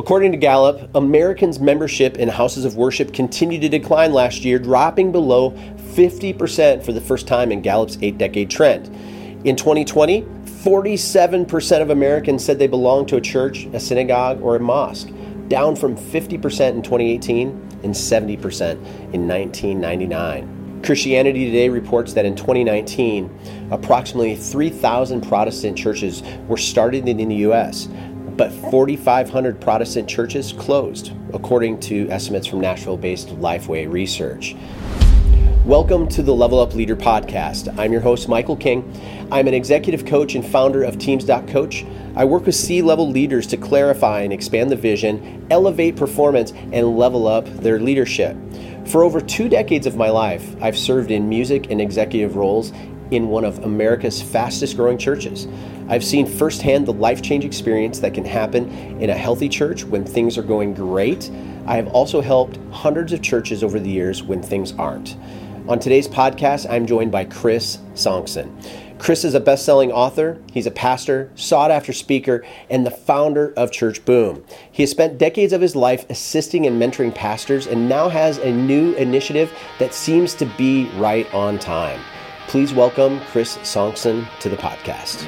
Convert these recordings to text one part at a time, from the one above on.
According to Gallup, Americans' membership in houses of worship continued to decline last year, dropping below 50% for the first time in Gallup's eight decade trend. In 2020, 47% of Americans said they belonged to a church, a synagogue, or a mosque, down from 50% in 2018 and 70% in 1999. Christianity Today reports that in 2019, approximately 3,000 Protestant churches were started in the U.S., but 4,500 Protestant churches closed, according to estimates from Nashville based Lifeway Research. Welcome to the Level Up Leader podcast. I'm your host, Michael King. I'm an executive coach and founder of Teams.coach. I work with C level leaders to clarify and expand the vision, elevate performance, and level up their leadership. For over two decades of my life, I've served in music and executive roles in one of America's fastest growing churches. I've seen firsthand the life change experience that can happen in a healthy church when things are going great. I have also helped hundreds of churches over the years when things aren't. On today's podcast, I'm joined by Chris Sonksen. Chris is a best selling author, he's a pastor, sought after speaker, and the founder of Church Boom. He has spent decades of his life assisting and mentoring pastors and now has a new initiative that seems to be right on time. Please welcome Chris Sonksen to the podcast.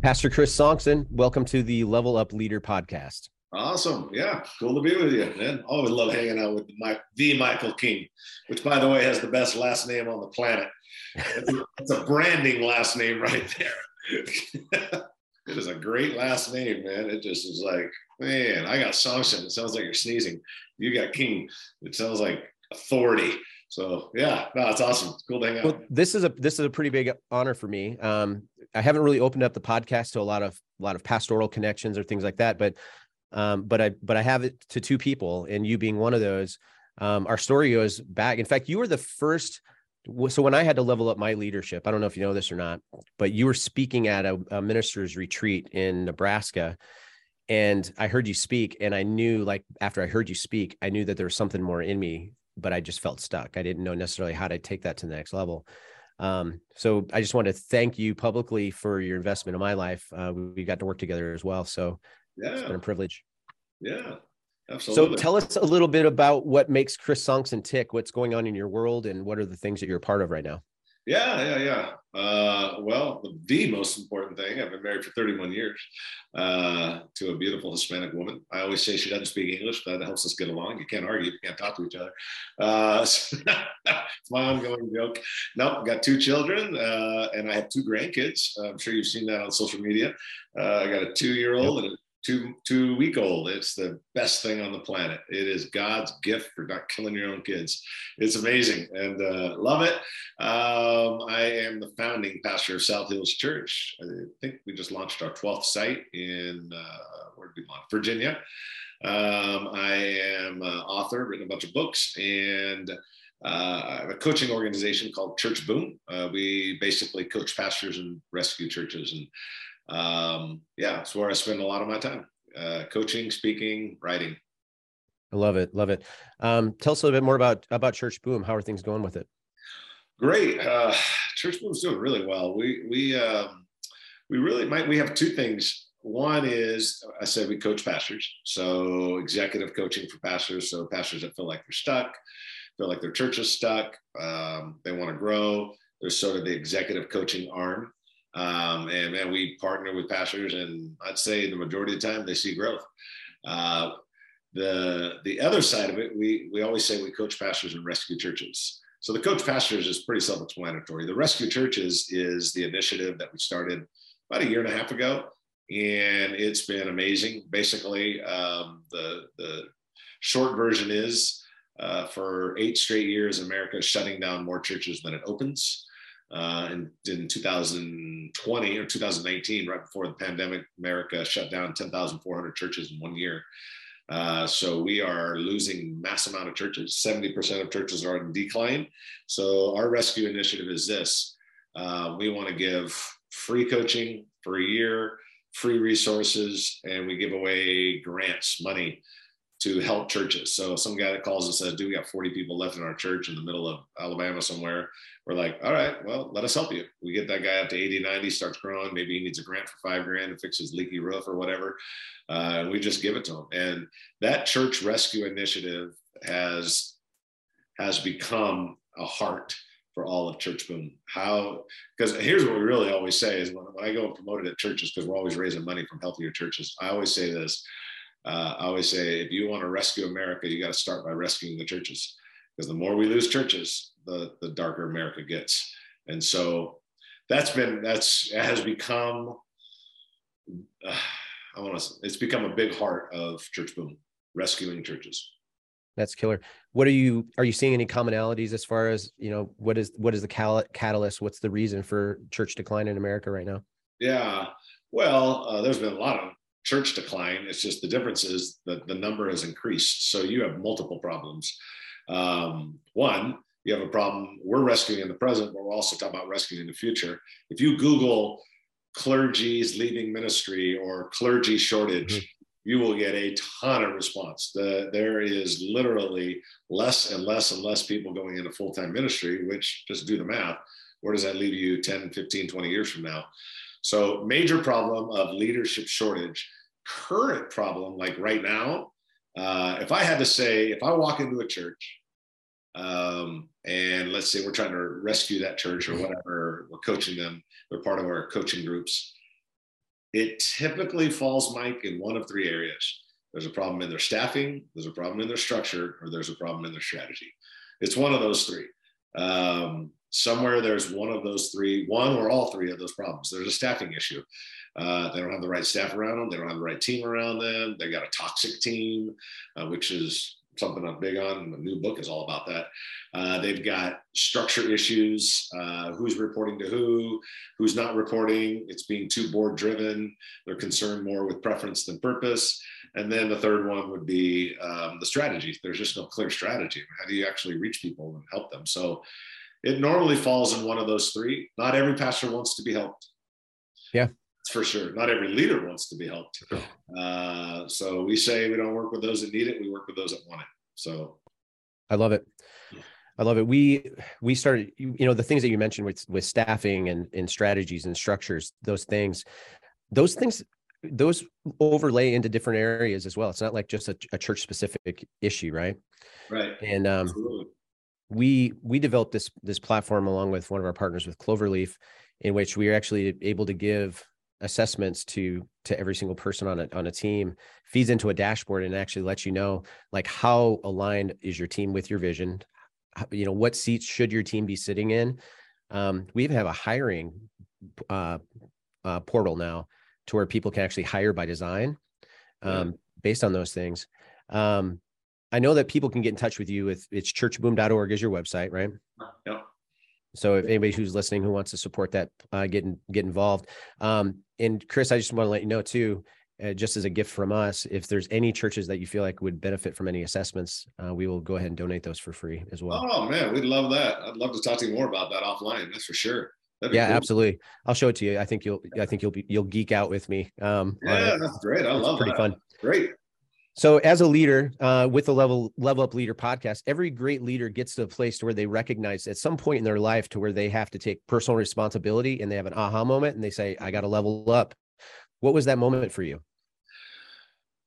Pastor Chris Sonksen, welcome to the Level Up Leader podcast. Awesome. Yeah. Cool to be with you, man. Always love hanging out with my, the Michael King, which, by the way, has the best last name on the planet. It's a, branding last name right there. it is a great last name, man. It just is like, man, I got Sonksen. It sounds like you're sneezing. You got King. It sounds like authority. So yeah, no, it's awesome. It's cool to hang out. Well, this is a this is a pretty big honor for me. Um, I haven't really opened up the podcast to a lot of a lot of pastoral connections or things like that, but um, but I but I have it to two people, and you being one of those. Um, our story goes back. In fact, you were the first. So when I had to level up my leadership, I don't know if you know this or not, but you were speaking at a, a minister's retreat in Nebraska, and I heard you speak, and I knew like after I heard you speak, I knew that there was something more in me, but I just felt stuck. I didn't know necessarily how to take that to the next level. Um, so I just want to thank you publicly for your investment in my life. Uh, we, we got to work together as well. So yeah. it's been a privilege. Yeah, absolutely. So tell us a little bit about what makes Chris Sonksen tick. What's going on in your world, and what are the things that you're a part of right now? Yeah, yeah, yeah. Uh, well, the, the, most important thing, I've been married for 31 years uh, to a beautiful Hispanic woman. I always say she doesn't speak English, but that helps us get along. You can't argue, you can't talk to each other. Uh, so it's my ongoing joke. Nope, got two children, uh, and I have two grandkids. I'm sure you've seen that on social media. Uh, I got a two year old yep. and a two two week old. It's the best thing on the planet. It is god's gift for not killing your own kids. It's amazing and uh, love it. Um, i am the founding pastor of south hills church. I think we just launched our 12th site in uh, where did we launch? Virginia. Um, i am an author written a bunch of books and uh, I have a coaching organization called Church Boom. Uh, we basically coach pastors and rescue churches. And um, yeah, it's where I spend a lot of my time uh, coaching, speaking, writing. I love it. Love it. Um, tell us a little bit more about, about Church Boom. How are things going with it? Great. Uh, Church Boom's doing really well. We, we, um, we really might, we have two things. One is I said we coach pastors. So executive coaching for pastors. So pastors that feel like they're stuck, feel like their church is stuck. Um, they want to grow. There's sort of the executive coaching arm um, and man, we partner with pastors, and I'd say the majority of the time they see growth. Uh, the the other side of it, we we always say we coach pastors and rescue churches. So the coach pastors is pretty self-explanatory. The rescue churches is the initiative that we started about a year and a half ago, and it's been amazing. Basically, um, the the short version is uh, for eight straight years, America is shutting down more churches than it opens. Uh, in, in 2020 or 2019, right before the pandemic, America shut down 10,400 churches in one year. Uh, so we are losing mass amount of churches. 70% of churches are in decline. So our rescue initiative is this. Uh, we want to give free coaching for a year, free resources, and we give away grants, money to help churches. So some guy that calls and says, "Do we got 40 people left in our church in the middle of Alabama somewhere?" We're like, "All right, well, let us help you." We get that guy up to 80, 90, starts growing. Maybe he needs a grant for five grand to fix his leaky roof or whatever. Uh, and we just give it to him. And that church rescue initiative has has become a heart for all of church boom how because here's what we really always say is when, when i go and promote it at churches because we're always raising money from healthier churches i always say this uh, I always say, if you want to rescue America, you got to start by rescuing the churches, because the more we lose churches, the the darker America gets. And so that's been that's it has become. Uh, I want to. It's become a big heart of Church Boom, rescuing churches. That's killer. What are you are you seeing any commonalities as far as you know what is what is the catalyst? What's the reason for church decline in America right now? Yeah, well, uh, there's been a lot of church decline. It's just the difference is that the number has increased. So you have multiple problems. Um, one, you have a problem. We're rescuing in the present, but we're also talking about rescuing in the future. If you Google clergy's leaving ministry or clergy shortage, mm-hmm. you will get a ton of response. The, there is literally less and less and less people going into full time ministry, which just do the math. Where does that leave you 10, 15, 20 years from now? So, major problem of leadership shortage. Current problem, like right now, uh, if I had to say, if I walk into a church um, and let's say we're trying to rescue that church or whatever, we're coaching them, they're part of our coaching groups. It typically falls, Mike, in one of three areas. There's a problem in their staffing, there's a problem in their structure, or there's a problem in their strategy. It's one of those three. Um, somewhere there's one of those three, one or all three of those problems. There's a staffing issue. Uh, they don't have the right staff around them. They don't have the right team around them. They got a toxic team, uh, which is something I'm big on. The new book is all about that. Uh, they've got structure issues. Uh, who's reporting to who? Who's not reporting? It's being too board driven. They're concerned more with preference than purpose. And then the third one would be um, the strategy. There's just no clear strategy. How do you actually reach people and help them? So it normally falls in one of those three. Not every pastor wants to be helped. Yeah. For sure. Not every leader wants to be helped. Uh, so we say we don't work with those that need it. We work with those that want it. So I love it. I love it. We we started, you, you know, the things that you mentioned with with staffing and and strategies and structures, those things, those things, those overlay into different areas as well. It's not like just a, a church specific issue, right? Right. And um, Absolutely we we developed this this platform along with one of our partners with Cloverleaf, in which we are actually able to give assessments to to every single person on a on a team feeds into a dashboard and actually lets you know like how aligned is your team with your vision you know what seats should your team be sitting in um, we even have a hiring uh, uh, portal now to where people can actually hire by design um, yeah. based on those things um, I know that people can get in touch with you with it's churchboom.org is your website, right? Yep. So if anybody who's listening who wants to support that, uh, get in, get involved. Um, and Chris, I just want to let you know too, uh, just as a gift from us, if there's any churches that you feel like would benefit from any assessments, uh, we will go ahead and donate those for free as well. Oh man, we'd love that. I'd love to talk to you more about that offline. That's for sure. Yeah, cool. absolutely. I'll show it to you. I think you'll, I think you'll be, you'll geek out with me. Um, yeah, that's great. I love pretty that. fun. Great. So, as a leader uh, with the level level up leader podcast, every great leader gets to a place to where they recognize at some point in their life to where they have to take personal responsibility and they have an aha moment and they say, "I got to level up." What was that moment for you?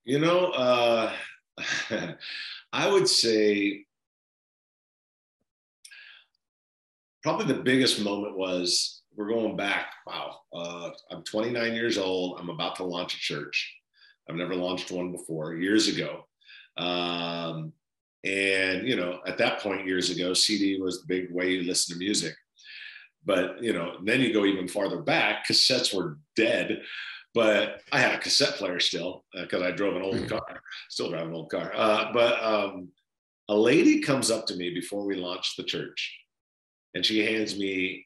You know, uh, I would say probably the biggest moment was we're going back. Wow, uh, I'm 29 years old. I'm about to launch a church I've never launched one before years ago. Um, and, you know, at that point years ago, CD was the big way you listen to music. But, you know, then you go even farther back, cassettes were dead. But I had a cassette player still because uh, I drove an old mm-hmm. car, still drive an old car. Uh, but um, a lady comes up to me before we launched the church and she hands me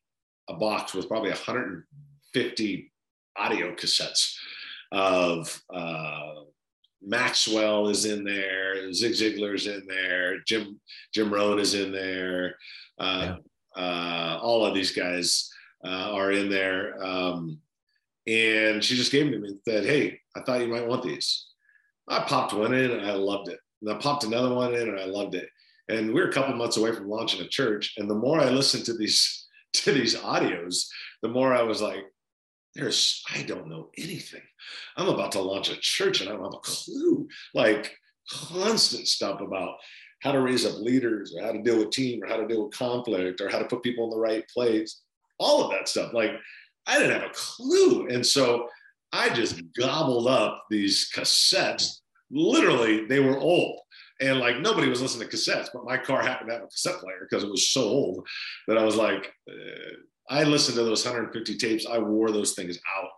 a box with probably 150 audio cassettes of uh, Maxwell is in there, Zig Ziglar's in there, Jim Jim Rohn is in there, uh, yeah. uh, all of these guys. uh, are in there. Um, and she just gave them to me and said, Hey, I thought you might want these. I popped one in and I loved it. And I popped another one in and I loved it. And we are a couple months away from launching a church. And the more I listened to these to these audios, the more I was like, there's I don't know anything. I'm about to launch a church and I don't have a clue. Like constant stuff about how to raise up leaders or how to deal with team or how to deal with conflict or how to put people in the right place. All of that stuff. Like I didn't have a clue. And so I just gobbled up these cassettes. Literally, they were old. And like nobody was listening to cassettes, but my car happened to have a cassette player because it was so old that I was like, uh, I listened to those 150 tapes. I wore those things out.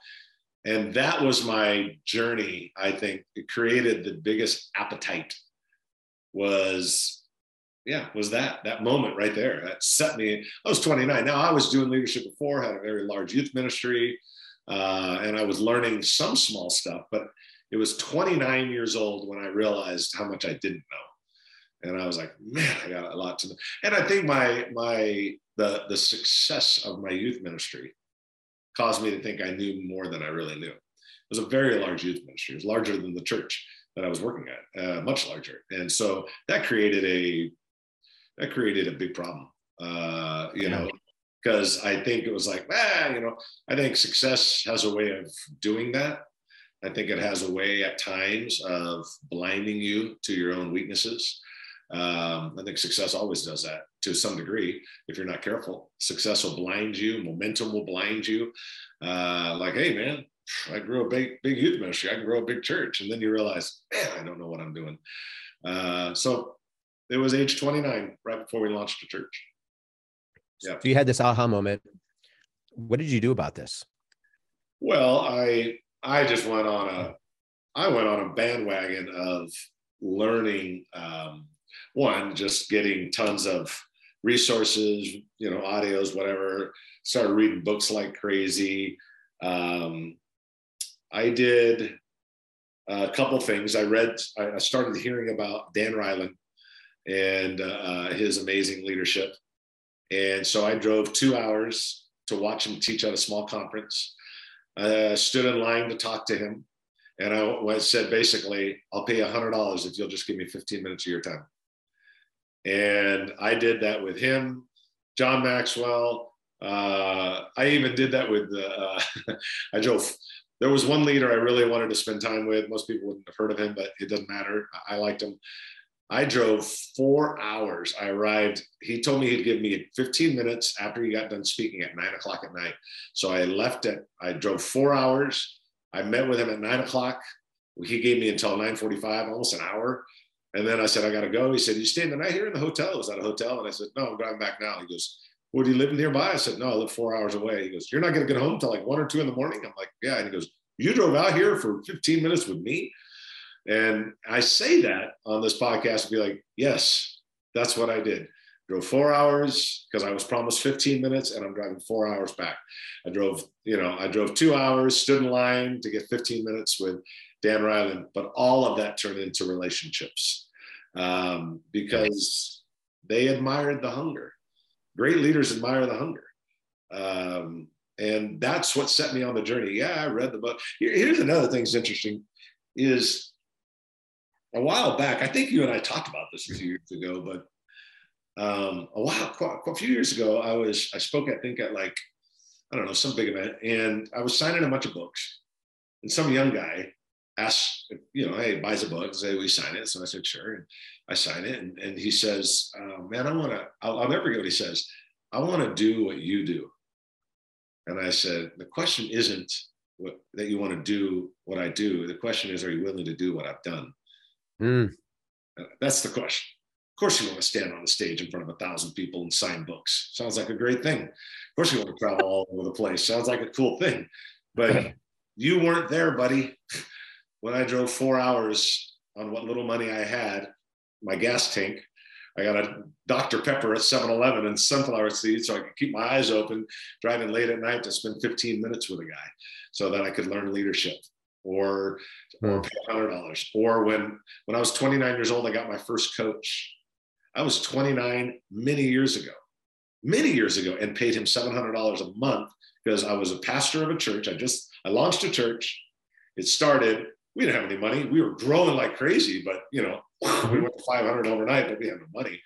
And that was my journey. I think it created the biggest appetite was, yeah, was that, that moment right there. That set me, I was 29. Now I was doing leadership before, had a very large youth ministry, uh, and I was learning some small stuff, but it was 29 years old when I realized how much I didn't know. And I was like, man, I got a lot to know. And I think my my the the success of my youth ministry caused me to think I knew more than I really knew. It was a very large youth ministry. It was larger than the church that I was working at, uh, much larger. And so that created a that created a big problem. Uh, you yeah. know, because I think it was like, ah, you know, I think success has a way of doing that. I think it has a way at times of blinding you to your own weaknesses. Um, I think success always does that to some degree if you're not careful. Success will blind you, momentum will blind you. Uh, like, hey, man, I grew a big, big youth ministry. I can grow a big church. And then you realize, man, I don't know what I'm doing. Uh, so it was age 29, right before we launched the church. Yeah. So you had this aha moment. What did you do about this? Well, I I just went on a I went on a bandwagon of learning um, one, just getting tons of resources, you know, audios, whatever. Started reading books like crazy. Um, I did a couple things. I read, I started hearing about Dan Reiland and uh, his amazing leadership. And so I drove two hours to watch him teach at a small conference. I stood in line to talk to him. And I said, basically, I'll pay you $100 if you'll just give me 15 minutes of your time. And I did that with him, John Maxwell. Uh, I even did that with, uh, I drove, there was one leader I really wanted to spend time with. Most people wouldn't have heard of him, but it doesn't matter. I liked him. I drove four hours. I arrived. He told me he'd give me 15 minutes after he got done speaking at nine o'clock at night. So I left at, I drove four hours. I met with him at nine o'clock. He gave me until 9:45, almost an hour. And then I said, I got to go. He said, You staying the night here in the hotel? It was that a hotel? And I said, No, I'm driving back now. He goes, Well, do you live nearby? I said, No, I live four hours away. He goes, You're not going to get home till like one or two in the morning? I'm like, Yeah. And he goes, You drove out here for 15 minutes with me? And I say that on this podcast to be like, Yes, that's what I did. Drove four hours because I was promised 15 minutes and I'm driving four hours back. I drove, you know, I drove two hours, stood in line to get 15 minutes with Dan Reiland, but all of that turned into relationships um, because they admired the hunger. Great leaders admire the hunger. Um, and that's what set me on the journey. Yeah, I read the book. Here, here's another thing that's interesting is a while back, I think you and I talked about this a few years ago, but um, a while, a few years ago, I was, I spoke, I think at like, I don't know, some big event and I was signing a bunch of books and some young guy asks, you know, hey, buys a book, say, we sign it. So I said, sure. And I sign it. And, and he says, uh, man, I want to, I'll, I'll never forget what he says. I want to do what you do. And I said, the question isn't what, that you want to do what I do. The question is, are you willing to do what I've done? Mm. That's the question. Of course, you want to stand on the stage in front of a thousand people and sign books. Sounds like a great thing. Of course, you want to travel all over the place. Sounds like a cool thing. But you weren't there, buddy when I drove four hours on what little money I had, my gas tank, I got a Dr. Pepper at 7 Eleven and sunflower seeds so I could keep my eyes open, driving late at night to spend 15 minutes with a guy so that I could learn leadership or, or hmm. pay $100. Or when, when I was 29 years old, I got my first coach. I was 29 many years ago. many years ago and paid him $700 a month because I was a pastor of a church. I just, I launched a church. It started, we didn't have any money. We were growing like crazy, but you know, we went to 500 overnight, but we had no money.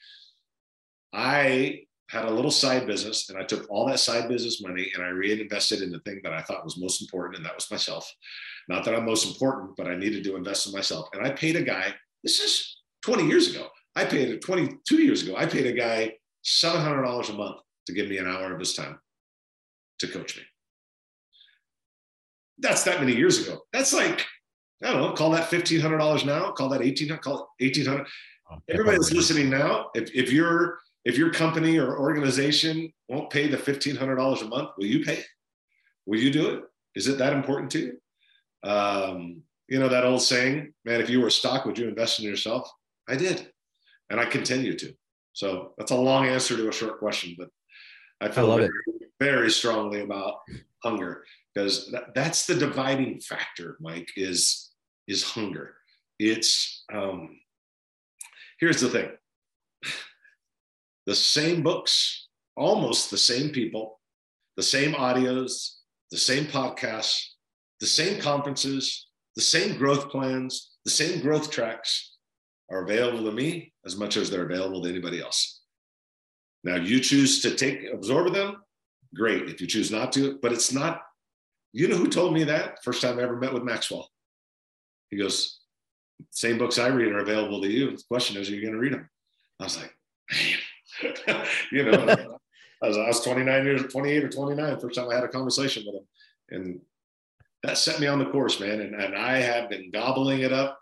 I had a little side business and I took all that side business money and I reinvested in the thing that I thought was most important, and that was myself. Not that I'm most important, but I needed to invest in myself. And I paid a guy, this is 20 years ago. I paid it 22 years ago. I paid a guy $700 a month to give me an hour of his time to coach me. That's that many years ago. That's like, I don't know, call that $1,500 now, call that 1800 call it 1800 Everybody that's listening now, if, if your if your company or organization won't pay the $1,500 a month, will you pay it? Will you do it? Is it that important to you? Um, you know, that old saying, man, if you were a stock, would you invest in yourself? I did. And I continue to. So that's a long answer to a short question, but I feel I very, very, strongly about hunger because that, that's the dividing factor, Mike, is, is hunger. It's, um, here's the thing. The same books, almost the same people, the same audios, the same podcasts, the same conferences, the same growth plans, the same growth tracks are available to me as much as they're available to anybody else. Now, you choose to take absorb them, great. If you choose not to, but it's not. You know who told me that? First time I ever met with Maxwell. He goes, "Same books I read are available to you. The question is, are you going to read them?" I was like, "Man, you know." I was, I was 29 years, 28 or 29, first time I had a conversation with him. And that set me on the course, man. And, and I have been gobbling it up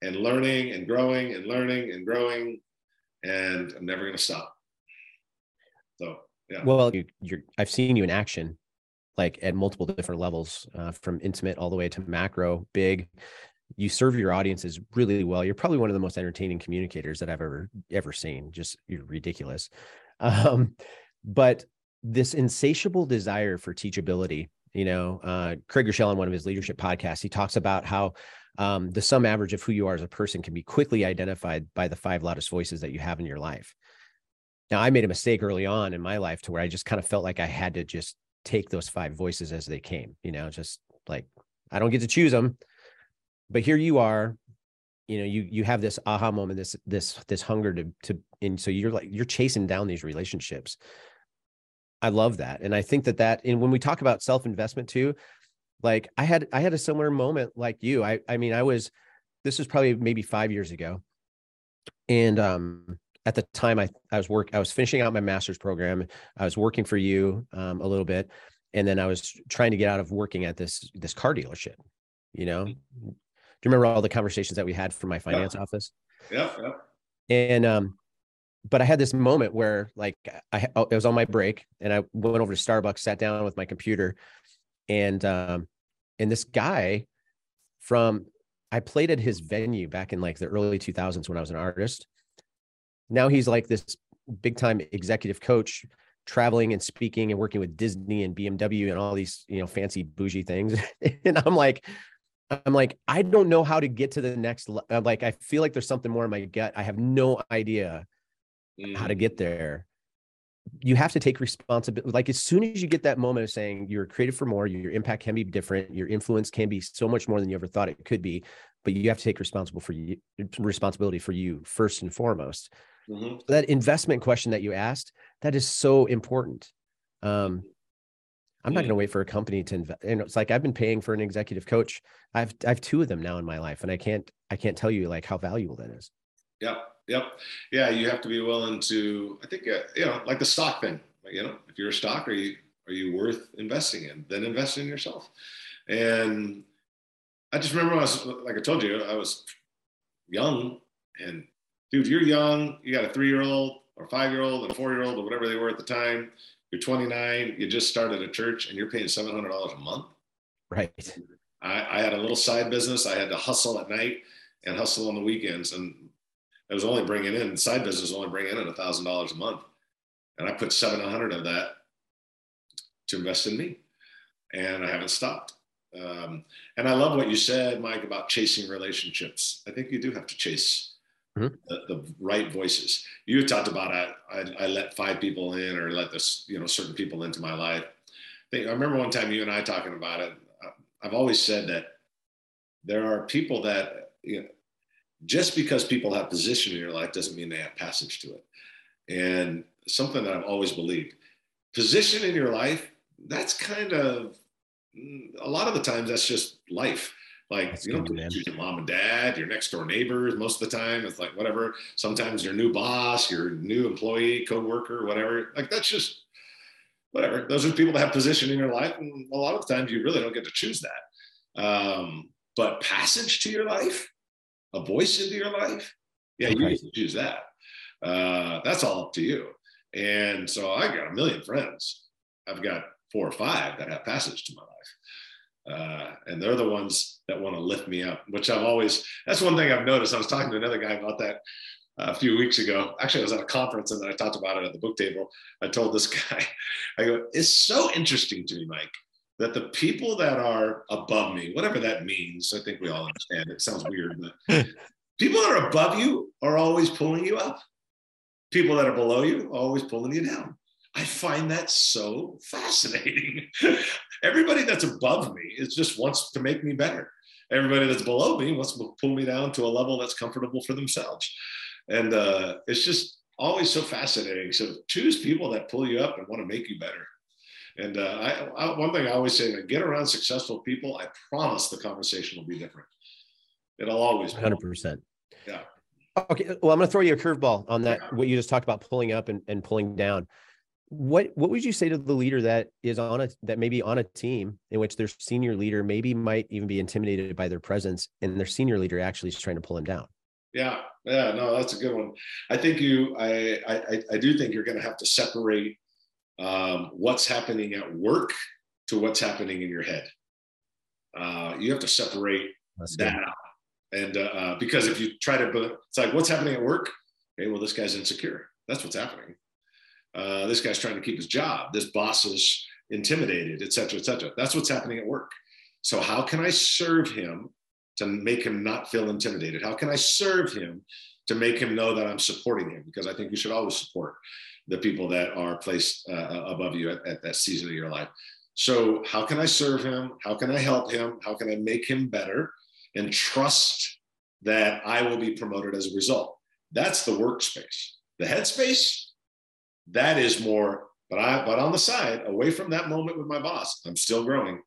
and learning and growing and learning and growing. And I'm never going to stop. So, yeah. Well, you, you're, I've seen you in action, like at multiple different levels, uh, from intimate all the way to macro, big. You serve your audiences really well. You're probably one of the most entertaining communicators that I've ever ever seen. Just you're ridiculous. Um, but this insatiable desire for teachability you know uh, craig groeschel on one of his leadership podcasts he talks about how um, the sum average of who you are as a person can be quickly identified by the five loudest voices that you have in your life now i made a mistake early on in my life to where i just kind of felt like i had to just take those five voices as they came you know just like i don't get to choose them but here you are you know you you have this aha moment this this this hunger to to and so you're like you're chasing down these relationships I love that. And I think that that, and when we talk about self investment too, like I had, I had a similar moment like you. I, I mean, I was, this was probably maybe five years ago. And, um, at the time I, I was work, I was finishing out my master's program. I was working for you, um, a little bit. And then I was trying to get out of working at this, this car dealership, you know, mm-hmm. You remember all the conversations that we had from my finance office? Yeah. yeah. And, um, but I had this moment where like I it was on my break and I went over to Starbucks, sat down with my computer, and um, and this guy from I played at his venue back in like the early 2000s when I was an artist. Now he's like this big time executive coach, traveling and speaking and working with Disney and BMW and all these you know fancy bougie things. and I'm like, I'm like, I don't know how to get to the next. Like, I feel like there's something more in my gut. I have no idea mm. how to get there you have to take responsibility like as soon as you get that moment of saying you're created for more your impact can be different your influence can be so much more than you ever thought it could be but you have to take responsible for you responsibility for you first and foremost mm-hmm. that investment question that you asked that is so important um i'm not going to mm. wait for a company to invest and it's like i've been paying for an executive coach i've i have two of them now in my life and i can't i can't tell you like how valuable that is yeah Yep. Yeah, you have to be willing to. I think uh, you know, like the stock thing. You know, if you're a stock, are you are you worth investing in? Then invest in yourself. And I just remember I was like I told you, I was young, and dude, you're young. You got a three year old or five year old and a four year old or whatever they were at the time. You're 29. You just started a church, and you're paying seven hundred dollars a month. Right. I, I had a little side business. I had to hustle at night and hustle on the weekends, and I was only bringing in side business only bringing in a thousand dollars a month, and I put seven hundred of that to invest in me, and I haven't stopped. Um, and I love what you said, Mike, about chasing relationships. I think you do have to chase mm-hmm. the, the, right voices. You talked about I, I, I let five people in or let this you know certain people into my life. I, I remember one time you and I talking about it. I've always said that there are people that you know, just because people have position in your life doesn't mean they have passage to it. And something that I've always believed, position in your life, that's kind of a lot of the times that's just life. Like that's you don't choose your mom and dad, your next door neighbors. Most of the time, it's like whatever. Sometimes your new boss, your new employee, co-worker, whatever. Like that's just whatever. Those are people that have position in your life, and a lot of times you really don't get to choose that. Um, but passage to your life, a voice into your life, yeah, you get to choose that. Uh, that's all up to you. And so I got a million friends. I've got four or five that have passage to my life. Uh, and they're the ones that want to lift me up, which I've always, that's one thing I've noticed. I was talking to another guy about that a few weeks ago. Actually, I was at a conference and then I talked about it at the book table. I told this guy, I go, it's so interesting to me, Mike, that the people that are above me, whatever that means, I think we all understand. It sounds weird, but people that are above you are always pulling you up. People that are below you are always pulling you down. I find that so fascinating. Everybody that's above me is just wants to make me better. Everybody that's below me wants to pull me down to a level that's comfortable for themselves. And uh, it's just always so fascinating. So choose people that pull you up and want to make you better. And uh, I, I, one thing I always say, get around successful people. I promise the conversation will be different. It'll always. be. Hundred percent. Yeah. Okay. Well, I'm going to throw you a curveball on that. Yeah. What you just talked about pulling up and, and pulling down. What What would you say to the leader that is on a that maybe on a team in which their senior leader maybe might even be intimidated by their presence, and their senior leader actually is trying to pull him down? Yeah. Yeah. No, that's a good one. I think you. I. I. I do think you're going to have to separate um, what's happening at work to what's happening in your head. Uh, you have to separate That's that good. out. And uh, uh, because if you try to, it's like, what's happening at work? Okay, well, this guy's insecure. That's what's happening. Uh, this guy's trying to keep his job. This boss is intimidated, et cetera, et cetera. That's what's happening at work. So, how can I serve him to make him not feel intimidated? How can I serve him to make him know that I'm supporting him? Because I think you should always support the people that are placed uh, uh, above you at, at that season of your life. So, how can I serve him? How can I help him? How can I make him better and trust that I will be promoted as a result? That's the workspace. The headspace, that is more, but I but on the side, away from that moment with my boss, I'm still growing.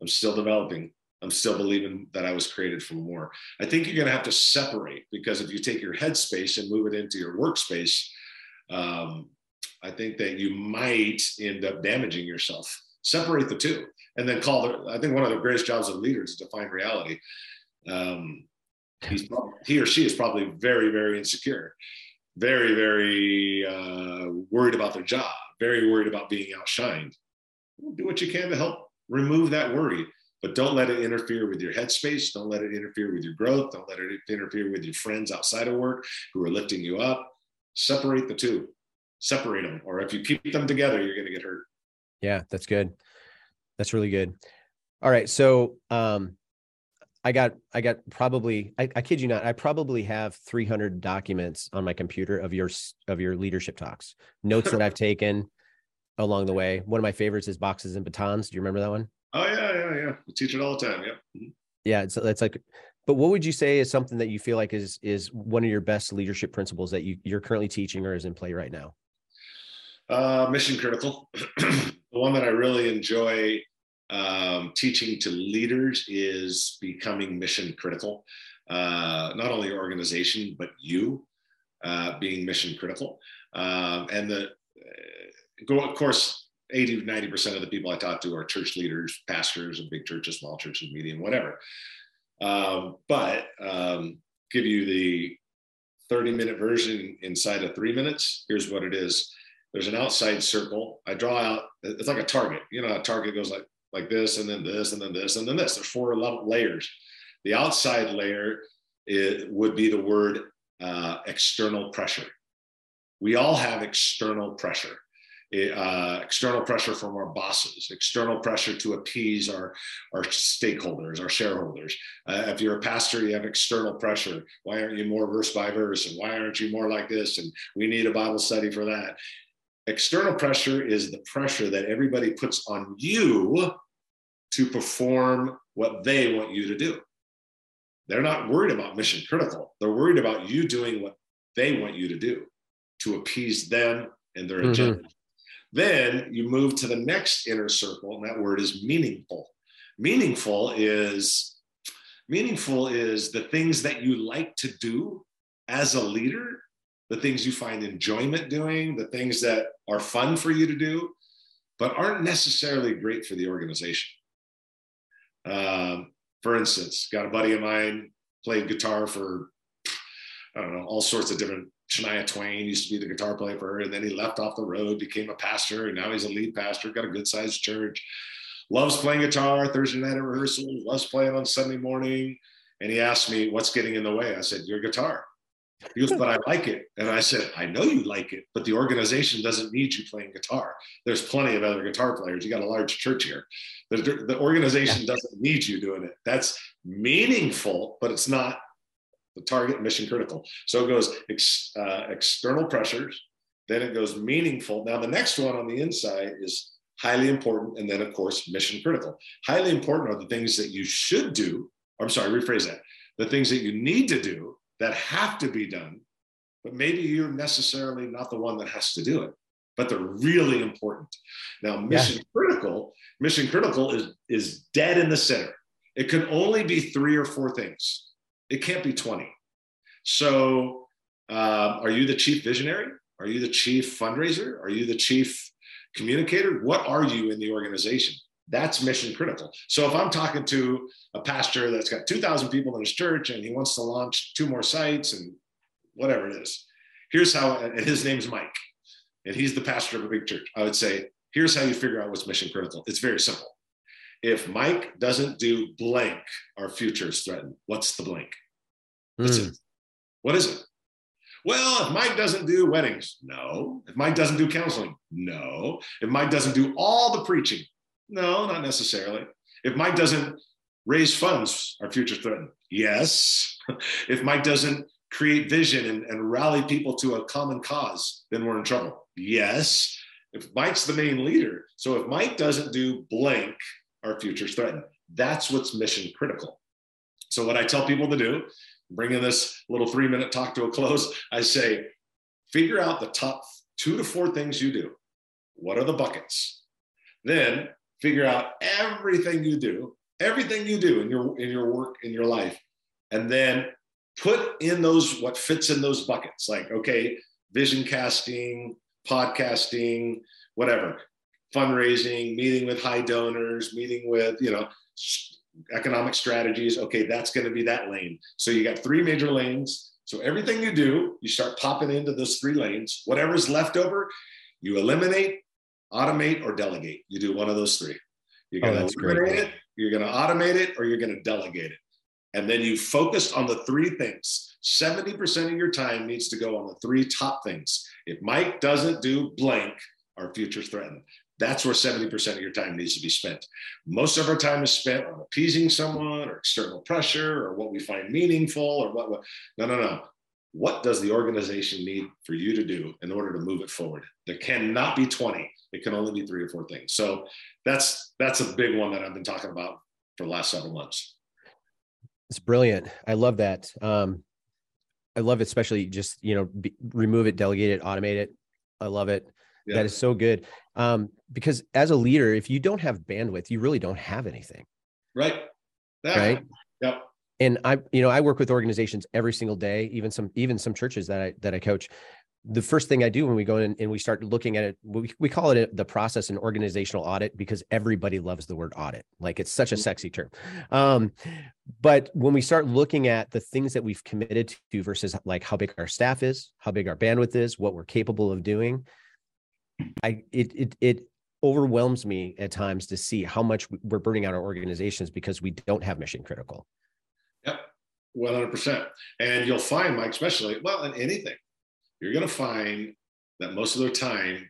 I'm still developing. I'm still believing that I was created for more. I think you're going to have to separate because if you take your headspace and move it into your workspace, um, I think that you might end up damaging yourself. Separate the two and then call the, I think one of the greatest jobs of leaders is to find reality. Um, he's probably, he or she is probably very, very insecure, very, very uh, worried about their job, very worried about being outshined. Do what you can to help remove that worry, but don't let it interfere with your headspace. Don't let it interfere with your growth. Don't let it interfere with your friends outside of work who are lifting you up. Separate the two separate them or if you keep them together you're going to get hurt yeah that's good that's really good all right so um i got i got probably I, I kid you not i probably have 300 documents on my computer of your of your leadership talks notes that i've taken along the way one of my favorites is boxes and batons do you remember that one? Oh yeah yeah yeah we teach it all the time yeah mm-hmm. yeah it's, it's like but what would you say is something that you feel like is is one of your best leadership principles that you you're currently teaching or is in play right now uh, mission critical. the one that I really enjoy um, teaching to leaders is becoming mission critical. Uh, not only organization, but you uh, being mission critical. Um, and the, uh, of course, 80 90% of the people I talk to are church leaders, pastors of big churches, small churches, medium, whatever. Um, but um, give you the 30 minute version inside of three minutes. Here's what it is there's an outside circle. I draw out, it's like a target. You know, a target goes like like this, and then this, and then this, and then this. There's four layers. The outside layer it would be the word uh, external pressure. We all have external pressure. uh, external pressure from our bosses, external pressure to appease our, our stakeholders, our shareholders. Uh, if you're a pastor, you have external pressure. Why aren't you more verse by verse? And why aren't you more like this? And we need a Bible study for that. External pressure is the pressure that everybody puts on you to perform what they want you to do. They're not worried about mission critical. They're worried about you doing what they want you to do to appease them and their mm-hmm. agenda. Then you move to the next inner circle, and that word is meaningful. Meaningful is meaningful is the things that you like to do as a leader, the things you find enjoyment doing, the things that are fun for you to do, but aren't necessarily great for the organization. Um, for instance, got a buddy of mine played guitar for I don't know all sorts of different Shania Twain used to be the guitar player for her, and then he left off the road, became a pastor, and now he's a lead pastor, got a good sized church, loves playing guitar Thursday night at rehearsal, loves playing on Sunday morning. And he asked me, What's getting in the way? I said, Your guitar. He goes, But I like it. And I said, I know you like it, but the organization doesn't need you playing guitar. There's plenty of other guitar players. You got a large church here. The, the organization doesn't need you doing it. That's meaningful, but it's not the target mission critical. So it goes ex, uh, external pressures, then it goes meaningful. Now, the next one on the inside is highly important, and then, of course, mission critical. Highly important are the things that you should do. I'm sorry, rephrase that. The things that you need to do that have to be done, but maybe you're necessarily not the one that has to do it, but they're really important. Now, mission yeah. critical, mission critical is, is dead in the center. It can only be three or four things it can't be 20. So, uh, are you the chief visionary? Are you the chief fundraiser? Are you the chief communicator? What are you in the organization? That's mission critical. So, if I'm talking to a pastor that's got 2,000 people in his church and he wants to launch two more sites and whatever it is, here's how, and his name's Mike, and he's the pastor of a big church. I would say, here's how you figure out what's mission critical. It's very simple. If Mike doesn't do blank, our future is threatened. What's the blank? What's mm. it? What is it? Well, if Mike doesn't do weddings, no. If Mike doesn't do counseling, no. If Mike doesn't do all the preaching, no, not necessarily. If Mike doesn't raise funds, our future threatened, yes. if Mike doesn't create vision and, and rally people to a common cause, then we're in trouble, yes. If Mike's the main leader, so if Mike doesn't do blank, our future's threatened. That's what's mission critical. So, what I tell people to do bringing this little three minute talk to a close, I say, figure out the top two to four things you do. What are the buckets? Then figure out everything you do, everything you do in your in your work in your life, and then put in those what fits in those buckets. Like, okay, vision casting, podcasting, whatever, fundraising, meeting with high donors, meeting with you know economic strategies. Okay, that's going to be that lane. So you got three major lanes. So everything you do, you start popping into those three lanes. Whatever's left over, you eliminate, automate, or delegate. You do one of those three. You're going oh, to eliminate great. it, you're going to automate it, or you're going to delegate it. And then you focus on the three things. 70% of your time needs to go on the three top things. If Mike doesn't do blank, our future's threatened. That's where 70% of your time needs to be spent. Most of our time is spent on appeasing someone or external pressure or what we find meaningful or what, what no, no, no. What does the organization need for you to do in order to move it forward? There cannot be 20. It can only be three or four things. So that's that's a big one that I've been talking about for the last several months. It's brilliant. I love that. Um, I love it, especially just you know be, remove it, delegate it, automate it. I love it. Yeah. That is so good. Um, because as a leader, if you don't have bandwidth, you really don't have anything. Right. Yeah. Right. Yep. And I, you know, I work with organizations every single day, even some, even some churches that I, that I coach. The first thing I do when we go in and we start looking at it, we, we call it the process and organizational audit because everybody loves the word audit. Like it's such a mm-hmm. sexy term. Um, but when we start looking at the things that we've committed to versus like how big our staff is, how big our bandwidth is, what we're capable of doing, I it it it overwhelms me at times to see how much we're burning out our organizations because we don't have mission critical. Yep, one hundred percent. And you'll find, Mike, especially well in anything, you're going to find that most of their time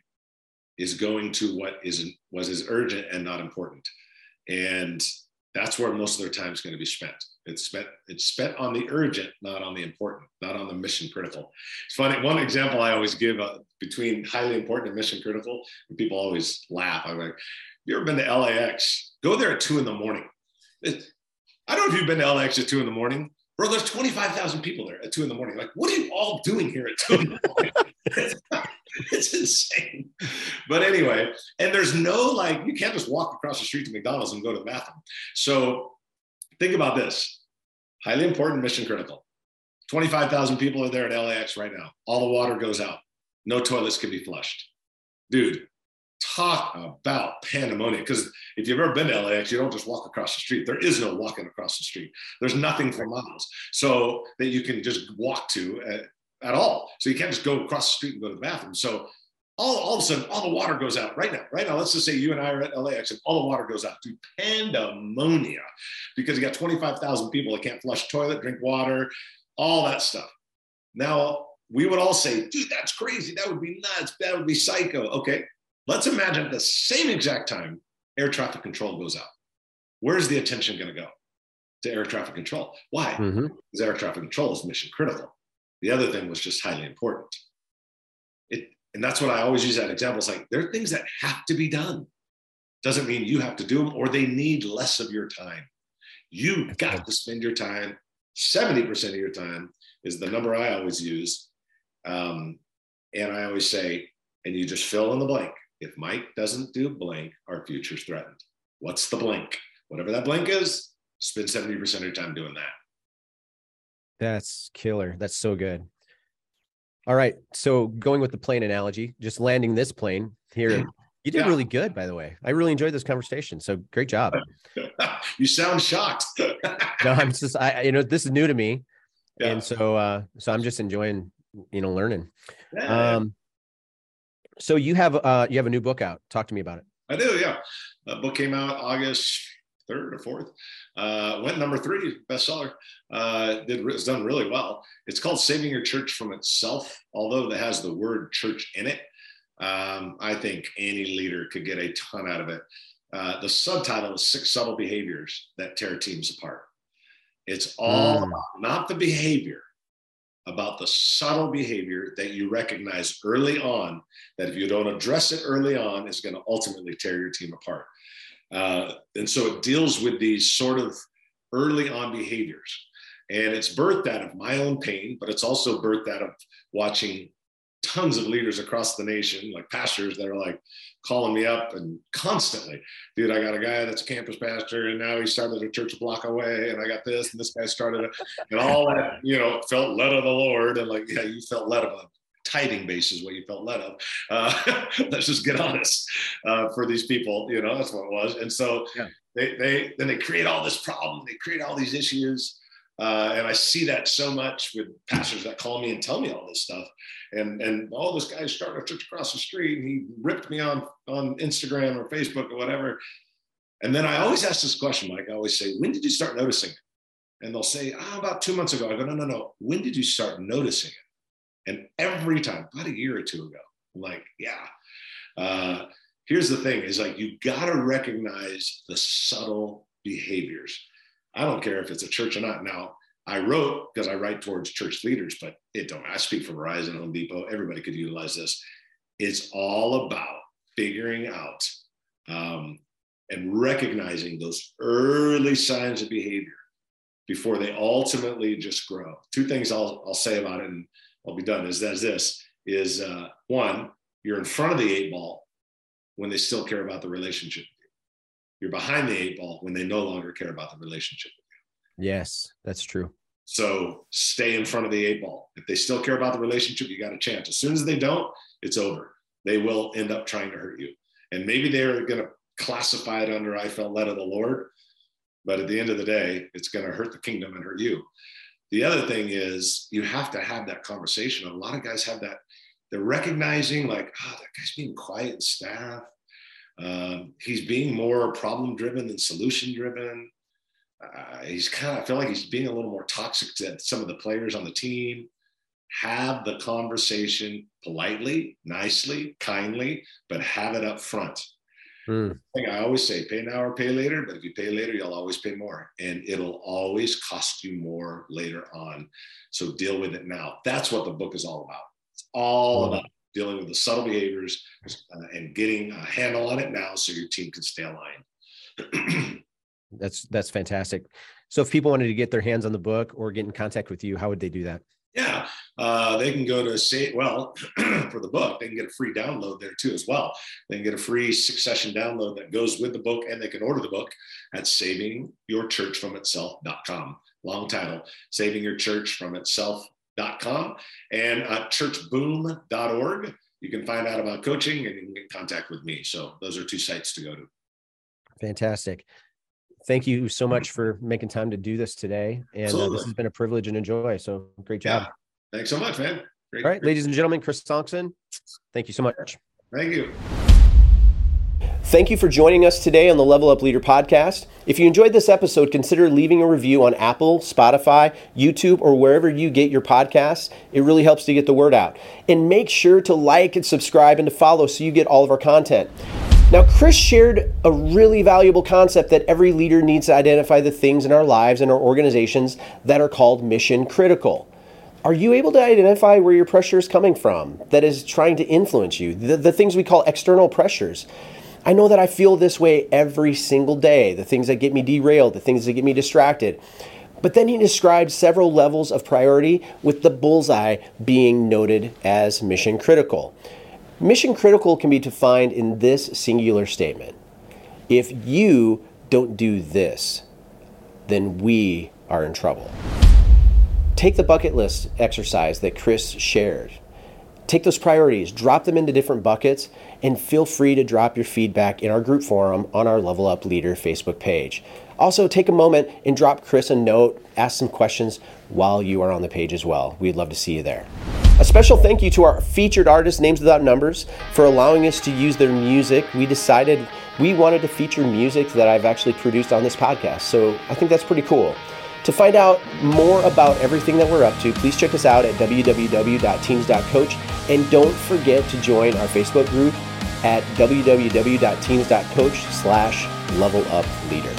is going to what is was is urgent and not important. And that's where most of their time is going to be spent. It's spent it's spent on the urgent, not on the important, not on the mission critical. It's funny. One example I always give uh, between highly important and mission critical, and people always laugh. I'm like, you ever been to LAX? Go there at two in the morning. It, I don't know if you've been to LAX at two in the morning. Bro, there's 25,000 people there at two in the morning. Like, what are you all doing here at two in the morning? it's insane. But anyway, and there's no like, you can't just walk across the street to McDonald's and go to the bathroom. So think about this highly important, mission critical. 25,000 people are there at LAX right now. All the water goes out, no toilets can be flushed. Dude, talk about pandemonium. Because if you've ever been to LAX, you don't just walk across the street. There is no walking across the street. There's nothing for miles. So that you can just walk to at, at all. So you can't just go across the street and go to the bathroom. So all, all of a sudden, all the water goes out right now. Right now, let's just say you and I are at LAX and all the water goes out to pandemonium because you got 25,000 people that can't flush toilet, drink water, all that stuff. Now, we would all say, dude, that's crazy. That would be nuts. That would be psycho. Okay. Let's imagine at the same exact time, air traffic control goes out. Where's the attention going to go? To air traffic control. Why? Mm-hmm. Because air traffic control is mission critical. The other thing was just highly important. It, and that's what I always use that example. It's like there are things that have to be done. Doesn't mean you have to do them or they need less of your time. You got to spend your time. 70% of your time is the number I always use. Um, and I always say, and you just fill in the blank. If Mike doesn't do blank, our future's threatened. What's the blank? Whatever that blank is, spend 70% of your time doing that. That's killer. That's so good. All right. So going with the plane analogy, just landing this plane here. You did yeah. really good, by the way. I really enjoyed this conversation. So great job. you sound shocked. no, I'm just I you know, this is new to me. Yeah. And so uh so I'm just enjoying, you know, learning. Yeah. Um so you have uh you have a new book out. Talk to me about it. I do, yeah. The book came out August third or fourth. Uh, went number three, bestseller. Uh, did it's done really well. It's called "Saving Your Church from Itself," although it has the word "church" in it. Um, I think any leader could get a ton out of it. Uh, the subtitle is Six Subtle Behaviors That Tear Teams Apart. It's all mm. about not the behavior, about the subtle behavior that you recognize early on that if you don't address it early on is going to ultimately tear your team apart. Uh, and so it deals with these sort of early on behaviors. And it's birthed out of my own pain but it's also birthed out of watching tons of leaders across the nation like pastors that are like calling me up and constantly, dude, I got a guy that's a campus pastor and now he started a church a block away and I got this and this guy started a, and all that, you know, felt led of the Lord and like, yeah, you felt led of a tithing basis what you felt led of. Uh, let's just get honest uh, for these people, you know, that's what it was. And so yeah. they, they, then they create all this problem, they create all these issues. Uh, and I see that so much with pastors that call me and tell me all this stuff. And and oh, this guy started a church across the street, and he ripped me on on Instagram or Facebook or whatever. And then I always ask this question, Mike. I always say, when did you start noticing it? And they'll say, oh, about two months ago. I go, no, no, no. When did you start noticing it? And every time, about a year or two ago, I'm like, yeah. Uh, here's the thing: is like you got to recognize the subtle behaviors I don't care if it's a church or not. Now, I wrote because I write towards church leaders, but it don't. I speak for Verizon, Home Depot. Everybody could utilize this. It's all about figuring out um, and recognizing those early signs of behavior before they ultimately just grow. Two things I'll, I'll say about it, and I'll be done. Is that this is uh, one, you're in front of the eight ball when they still care about the relationship you're behind the eight ball when they no longer care about the relationship with you. Yes, that's true. So stay in front of the eight ball. If they still care about the relationship, you got a chance. As soon as they don't, it's over. They will end up trying to hurt you. And maybe they're going to classify it under I felt led of the Lord. But at the end of the day, it's going to hurt the kingdom and hurt you. The other thing is you have to have that conversation. A lot of guys have that. They're recognizing like, oh, that guy's being quiet and staff. Um, he's being more problem driven than solution driven. Uh, he's kind of, I feel like he's being a little more toxic to some of the players on the team. have the conversation politely, nicely, kindly, but have it up front. Mm. Thing I always say, pay now or pay later, but if you pay later, you'll always pay more. And it'll always cost you more later on. So deal with it now. That's what the book is all about. It's all mm. about dealing with the subtle behaviors uh, and getting a handle on it now so your team can stay aligned. that's that's fantastic. So if people wanted to get their hands on the book or get in contact with you, how would they do that? Yeah, uh, they can go to say well for the book. They can get a free download there too as well. They can get a free succession download that goes with the book, and they can order the book at savingyourchurchfromitself.com. Long title: Saving Your Church from And uh, churchboom.org. You can find out about coaching and you can get in contact with me. So those are two sites to go to. Fantastic thank you so much for making time to do this today. And uh, this has been a privilege and enjoy. So great job. Yeah. Thanks so much, man. Great, All right, great. ladies and gentlemen, Chris Sonksen, thank you so much. Thank you. Thank you for joining us today on the Level Up Leader podcast. If you enjoyed this episode, consider leaving a review on Apple, Spotify, YouTube, or wherever you get your podcasts. It really helps to get the word out. And make sure to like and subscribe and to follow so you get all of our content. Now, Chris shared a really valuable concept that every leader needs to identify the things in our lives and our organizations that are called mission critical. Are you able to identify where your pressure is coming from that is trying to influence you? The, the things we call external pressures. I know that I feel this way every single day the things that get me derailed, the things that get me distracted. But then he describes several levels of priority, with the bullseye being noted as mission critical. Mission critical can be defined in this singular statement If you don't do this, then we are in trouble. Take the bucket list exercise that Chris shared. Take those priorities, drop them into different buckets, and feel free to drop your feedback in our group forum on our Level Up Leader Facebook page. Also, take a moment and drop Chris a note, ask some questions while you are on the page as well. We'd love to see you there. A special thank you to our featured artist, Names Without Numbers, for allowing us to use their music. We decided we wanted to feature music that I've actually produced on this podcast, so I think that's pretty cool. To find out more about everything that we're up to, please check us out at www.teams.coach and don't forget to join our Facebook group at www.teams.coach slash level up leader.